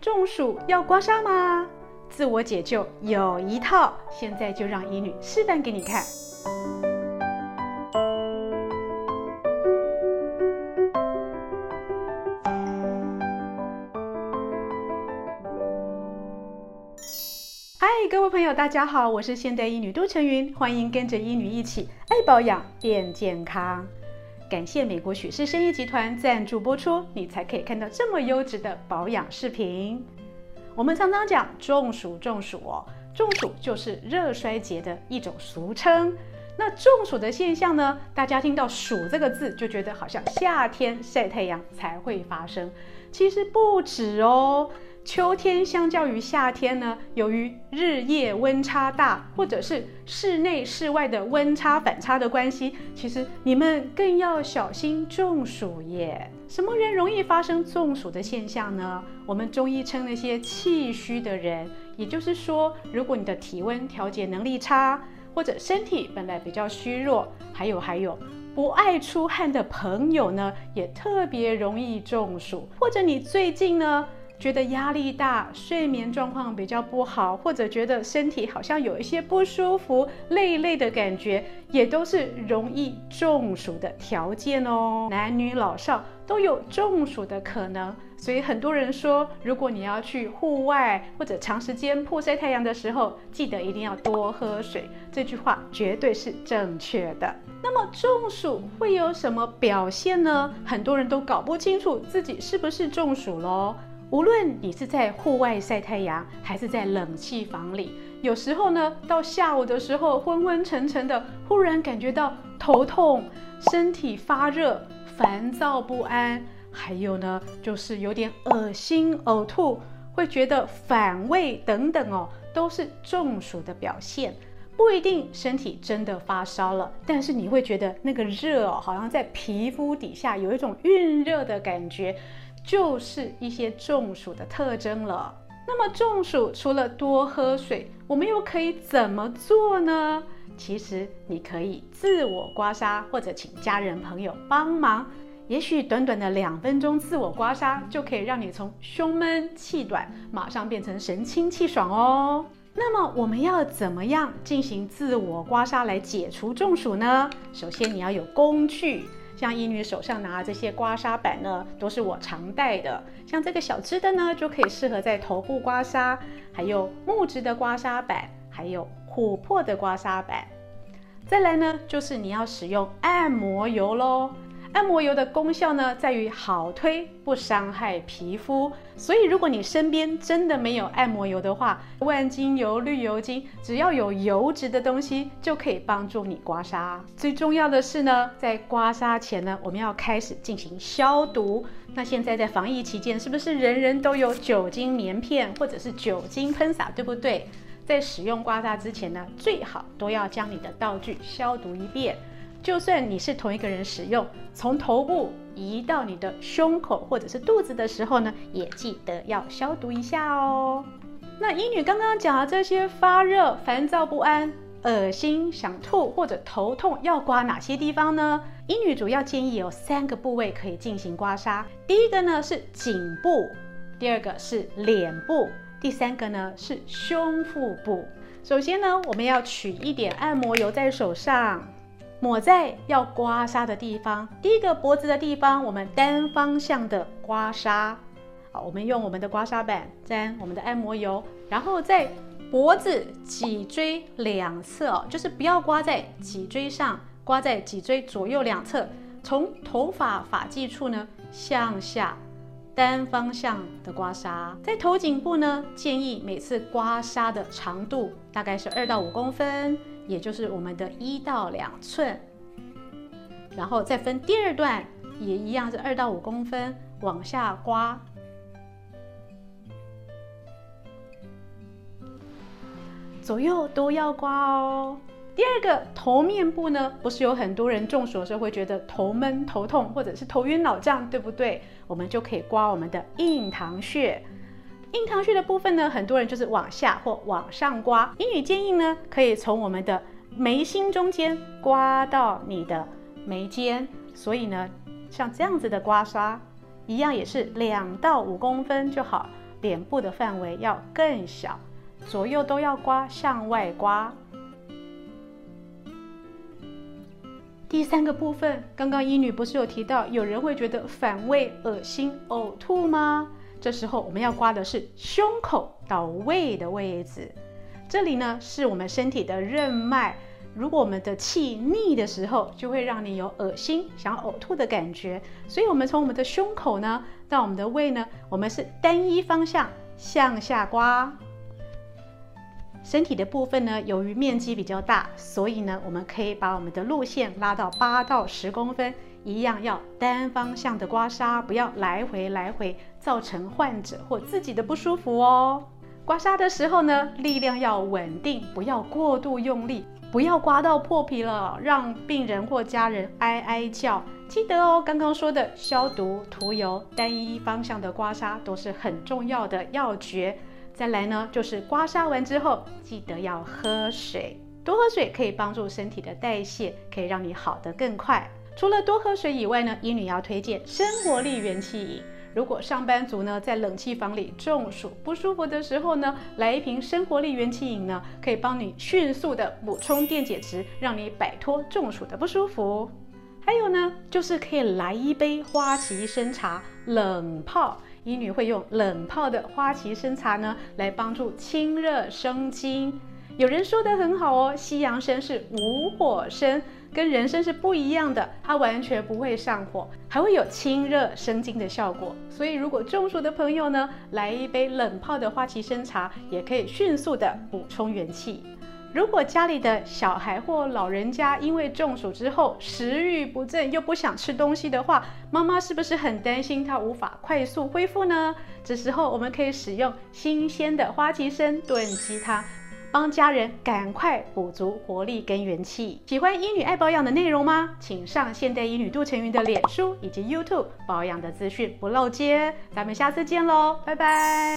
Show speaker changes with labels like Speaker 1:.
Speaker 1: 中暑要刮痧吗？自我解救有一套，现在就让医女示范给你看。嗨，各位朋友，大家好，我是现代医女杜成云，欢迎跟着医女一起爱保养变健康。感谢美国许氏生意集团赞助播出，你才可以看到这么优质的保养视频。我们常常讲中暑，中暑哦，中暑就是热衰竭的一种俗称。那中暑的现象呢，大家听到“暑”这个字就觉得好像夏天晒太阳才会发生，其实不止哦。秋天相较于夏天呢，由于日夜温差大，或者是室内室外的温差反差的关系，其实你们更要小心中暑耶。什么人容易发生中暑的现象呢？我们中医称那些气虚的人，也就是说，如果你的体温调节能力差，或者身体本来比较虚弱，还有还有不爱出汗的朋友呢，也特别容易中暑。或者你最近呢，觉得压力大，睡眠状况比较不好，或者觉得身体好像有一些不舒服、累累的感觉，也都是容易中暑的条件哦。男女老少都有中暑的可能，所以很多人说，如果你要去户外或者长时间曝晒太阳的时候，记得一定要多喝水。这句话绝对是正确的。那么中暑会有什么表现呢？很多人都搞不清楚自己是不是中暑喽。无论你是在户外晒太阳，还是在冷气房里，有时候呢，到下午的时候昏昏沉沉的，忽然感觉到头痛、身体发热、烦躁不安，还有呢，就是有点恶心、呕吐，会觉得反胃等等哦，都是中暑的表现。不一定身体真的发烧了，但是你会觉得那个热哦，好像在皮肤底下有一种晕热的感觉。就是一些中暑的特征了。那么中暑除了多喝水，我们又可以怎么做呢？其实你可以自我刮痧，或者请家人朋友帮忙。也许短短的两分钟自我刮痧，就可以让你从胸闷气短，马上变成神清气爽哦。那么我们要怎么样进行自我刮痧来解除中暑呢？首先你要有工具。像医女手上拿的这些刮痧板呢，都是我常带的。像这个小支的呢，就可以适合在头部刮痧；还有木质的刮痧板，还有琥珀的刮痧板。再来呢，就是你要使用按摩油喽。按摩油的功效呢，在于好推，不伤害皮肤。所以，如果你身边真的没有按摩油的话，万金油、绿油精，只要有油脂的东西，就可以帮助你刮痧。最重要的是呢，在刮痧前呢，我们要开始进行消毒。那现在在防疫期间，是不是人人都有酒精棉片或者是酒精喷洒，对不对？在使用刮痧之前呢，最好都要将你的道具消毒一遍。就算你是同一个人使用，从头部移到你的胸口或者是肚子的时候呢，也记得要消毒一下哦。那医女刚刚讲的这些发热、烦躁不安、恶心、想吐或者头痛，要刮哪些地方呢？医女主要建议有三个部位可以进行刮痧。第一个呢是颈部，第二个是脸部，第三个呢是胸腹部。首先呢，我们要取一点按摩油在手上。抹在要刮痧的地方，第一个脖子的地方，我们单方向的刮痧。好，我们用我们的刮痧板沾我们的按摩油，然后在脖子、脊椎两侧哦，就是不要刮在脊椎上，刮在脊椎左右两侧，从头发发际处呢向下单方向的刮痧。在头颈部呢，建议每次刮痧的长度大概是二到五公分。也就是我们的一到两寸，然后再分第二段，也一样是二到五公分往下刮，左右都要刮哦。第二个头面部呢，不是有很多人中暑的时候会觉得头闷、头痛或者是头晕脑胀，对不对？我们就可以刮我们的印堂穴。印堂穴的部分呢，很多人就是往下或往上刮。阴女建议呢，可以从我们的眉心中间刮到你的眉间。所以呢，像这样子的刮痧，一样也是两到五公分就好。脸部的范围要更小，左右都要刮，向外刮。第三个部分，刚刚医女不是有提到，有人会觉得反胃、恶心、呕吐吗？这时候我们要刮的是胸口到胃的位置，这里呢是我们身体的任脉。如果我们的气逆的时候，就会让你有恶心、想呕吐的感觉。所以，我们从我们的胸口呢到我们的胃呢，我们是单一方向向下刮。身体的部分呢，由于面积比较大，所以呢，我们可以把我们的路线拉到八到十公分，一样要单方向的刮痧，不要来回来回，造成患者或自己的不舒服哦。刮痧的时候呢，力量要稳定，不要过度用力，不要刮到破皮了，让病人或家人哀哀叫。记得哦，刚刚说的消毒、涂油、单一方向的刮痧都是很重要的要诀。再来呢，就是刮痧完之后，记得要喝水，多喝水可以帮助身体的代谢，可以让你好得更快。除了多喝水以外呢，医女要推荐生活力元气饮。如果上班族呢在冷气房里中暑不舒服的时候呢，来一瓶生活力元气饮呢，可以帮你迅速的补充电解质，让你摆脱中暑的不舒服。还有呢，就是可以来一杯花旗参茶冷泡。医女会用冷泡的花旗参茶呢，来帮助清热生津。有人说得很好哦，西洋参是无火参，跟人参是不一样的，它完全不会上火，还会有清热生津的效果。所以如果中暑的朋友呢，来一杯冷泡的花旗参茶，也可以迅速的补充元气。如果家里的小孩或老人家因为中暑之后食欲不振，又不想吃东西的话，妈妈是不是很担心他无法快速恢复呢？这时候我们可以使用新鲜的花旗参炖鸡汤，帮家人赶快补足活力跟元气。喜欢医女爱保养的内容吗？请上现代医女杜成云的脸书以及 YouTube，保养的资讯不漏接。咱们下次见喽，拜拜。